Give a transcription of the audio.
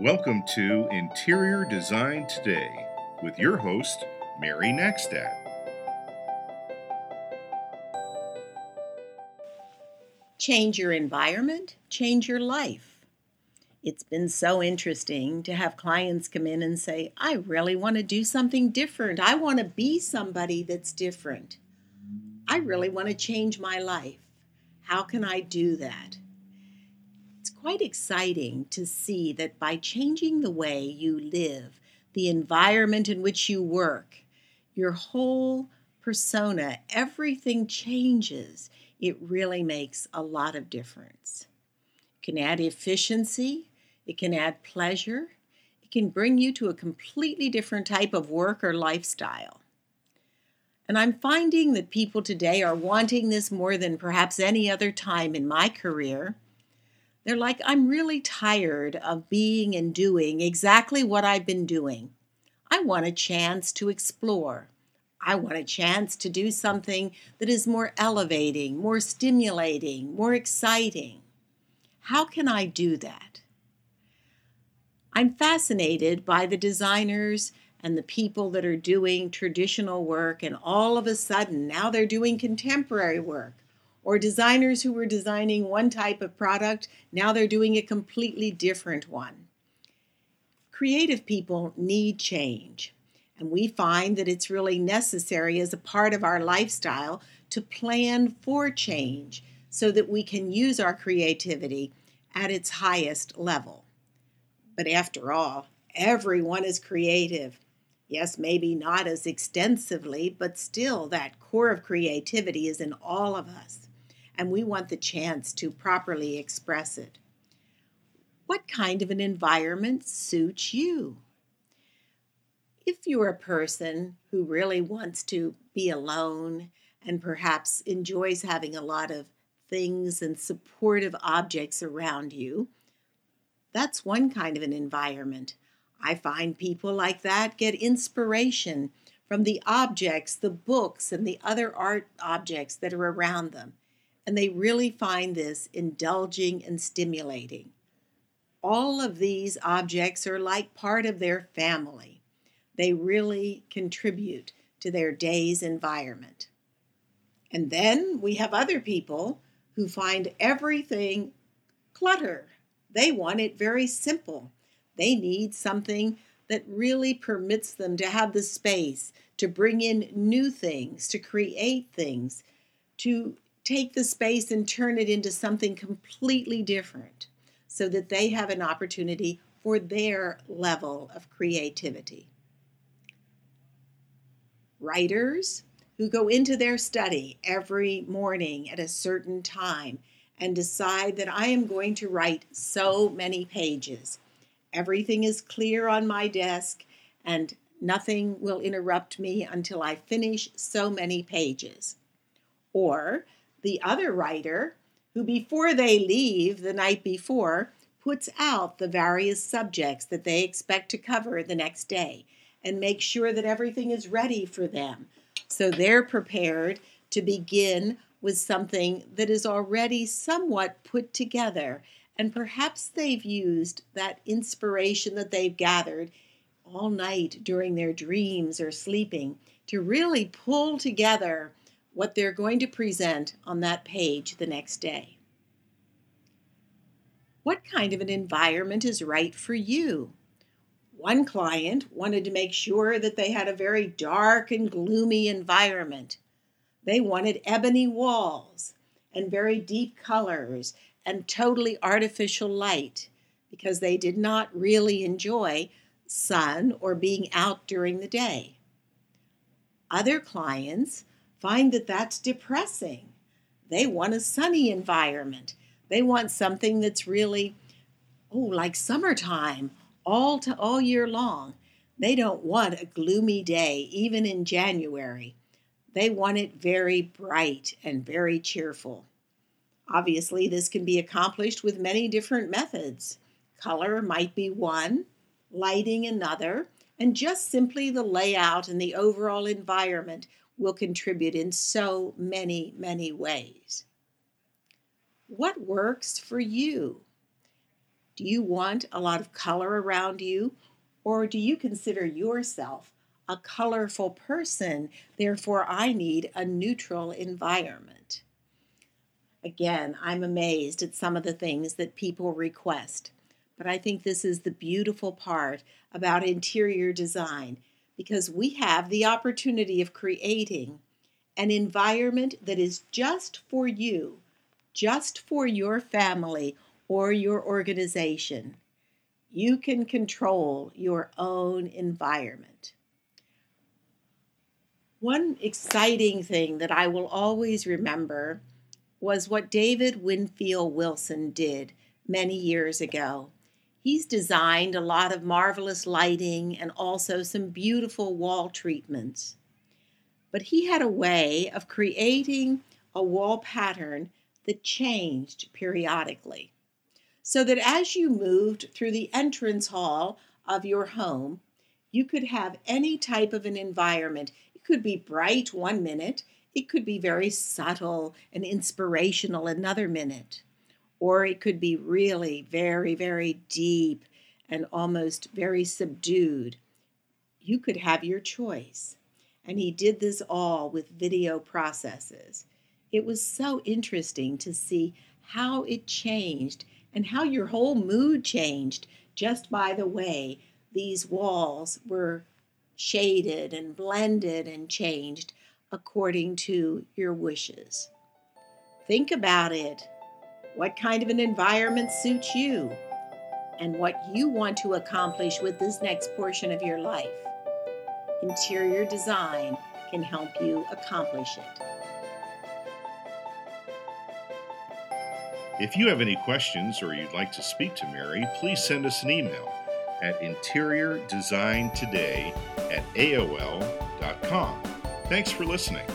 Welcome to Interior Design Today with your host, Mary Knackstedt. Change your environment, change your life. It's been so interesting to have clients come in and say, I really want to do something different. I want to be somebody that's different. I really want to change my life. How can I do that? Quite exciting to see that by changing the way you live, the environment in which you work, your whole persona, everything changes. It really makes a lot of difference. It can add efficiency, it can add pleasure, it can bring you to a completely different type of work or lifestyle. And I'm finding that people today are wanting this more than perhaps any other time in my career. They're like, I'm really tired of being and doing exactly what I've been doing. I want a chance to explore. I want a chance to do something that is more elevating, more stimulating, more exciting. How can I do that? I'm fascinated by the designers and the people that are doing traditional work, and all of a sudden now they're doing contemporary work. Or designers who were designing one type of product, now they're doing a completely different one. Creative people need change, and we find that it's really necessary as a part of our lifestyle to plan for change so that we can use our creativity at its highest level. But after all, everyone is creative Yes, maybe not as extensively, but still that core of creativity is in all of us, and we want the chance to properly express it. What kind of an environment suits you? If you're a person who really wants to be alone and perhaps enjoys having a lot of things and supportive objects around you, that's one kind of an environment. I find people like that get inspiration from the objects, the books, and the other art objects that are around them. And they really find this indulging and stimulating. All of these objects are like part of their family. They really contribute to their day's environment. And then we have other people who find everything clutter. They want it very simple. They need something that really permits them to have the space to bring in new things, to create things, to take the space and turn it into something completely different so that they have an opportunity for their level of creativity. Writers who go into their study every morning at a certain time and decide that I am going to write so many pages Everything is clear on my desk, and nothing will interrupt me until I finish so many pages. Or the other writer, who before they leave the night before, puts out the various subjects that they expect to cover the next day and makes sure that everything is ready for them. So they're prepared to begin with something that is already somewhat put together and perhaps they've used that inspiration that they've gathered all night during their dreams or sleeping to really pull together what they're going to present on that page the next day. What kind of an environment is right for you? One client wanted to make sure that they had a very dark and gloomy environment. They wanted ebony walls and very deep colors and totally artificial light because they did not really enjoy sun or being out during the day. Other clients find that that's depressing. They want a sunny environment. They want something that's really, oh, like summertime, all to all year long. They don't want a gloomy day, even in January. They want it very bright and very cheerful. Obviously, this can be accomplished with many different methods. Color might be one, lighting another, and just simply the layout and the overall environment will contribute in so many, many ways. What works for you? Do you want a lot of color around you? Or do you consider yourself a colorful person? Therefore, I need a neutral environment. Again, I'm amazed at some of the things that people request. But I think this is the beautiful part about interior design because we have the opportunity of creating an environment that is just for you, just for your family or your organization. You can control your own environment. One exciting thing that I will always remember was what David Winfield Wilson did many years ago. He's designed a lot of marvelous lighting and also some beautiful wall treatments. But he had a way of creating a wall pattern that changed periodically. So that as you moved through the entrance hall of your home, you could have any type of an environment. It could be bright one minute, it could be very subtle and inspirational another minute or it could be really very, very deep and almost very subdued. You could have your choice. And he did this all with video processes. It was so interesting to see how it changed and how your whole mood changed just by the way these walls were shaded and blended and changed according to your wishes. Think about it what kind of an environment suits you, and what you want to accomplish with this next portion of your life. Interior design can help you accomplish it. If you have any questions or you'd like to speak to Mary, please send us an email at interiordesigntoday at aol.com. Thanks for listening.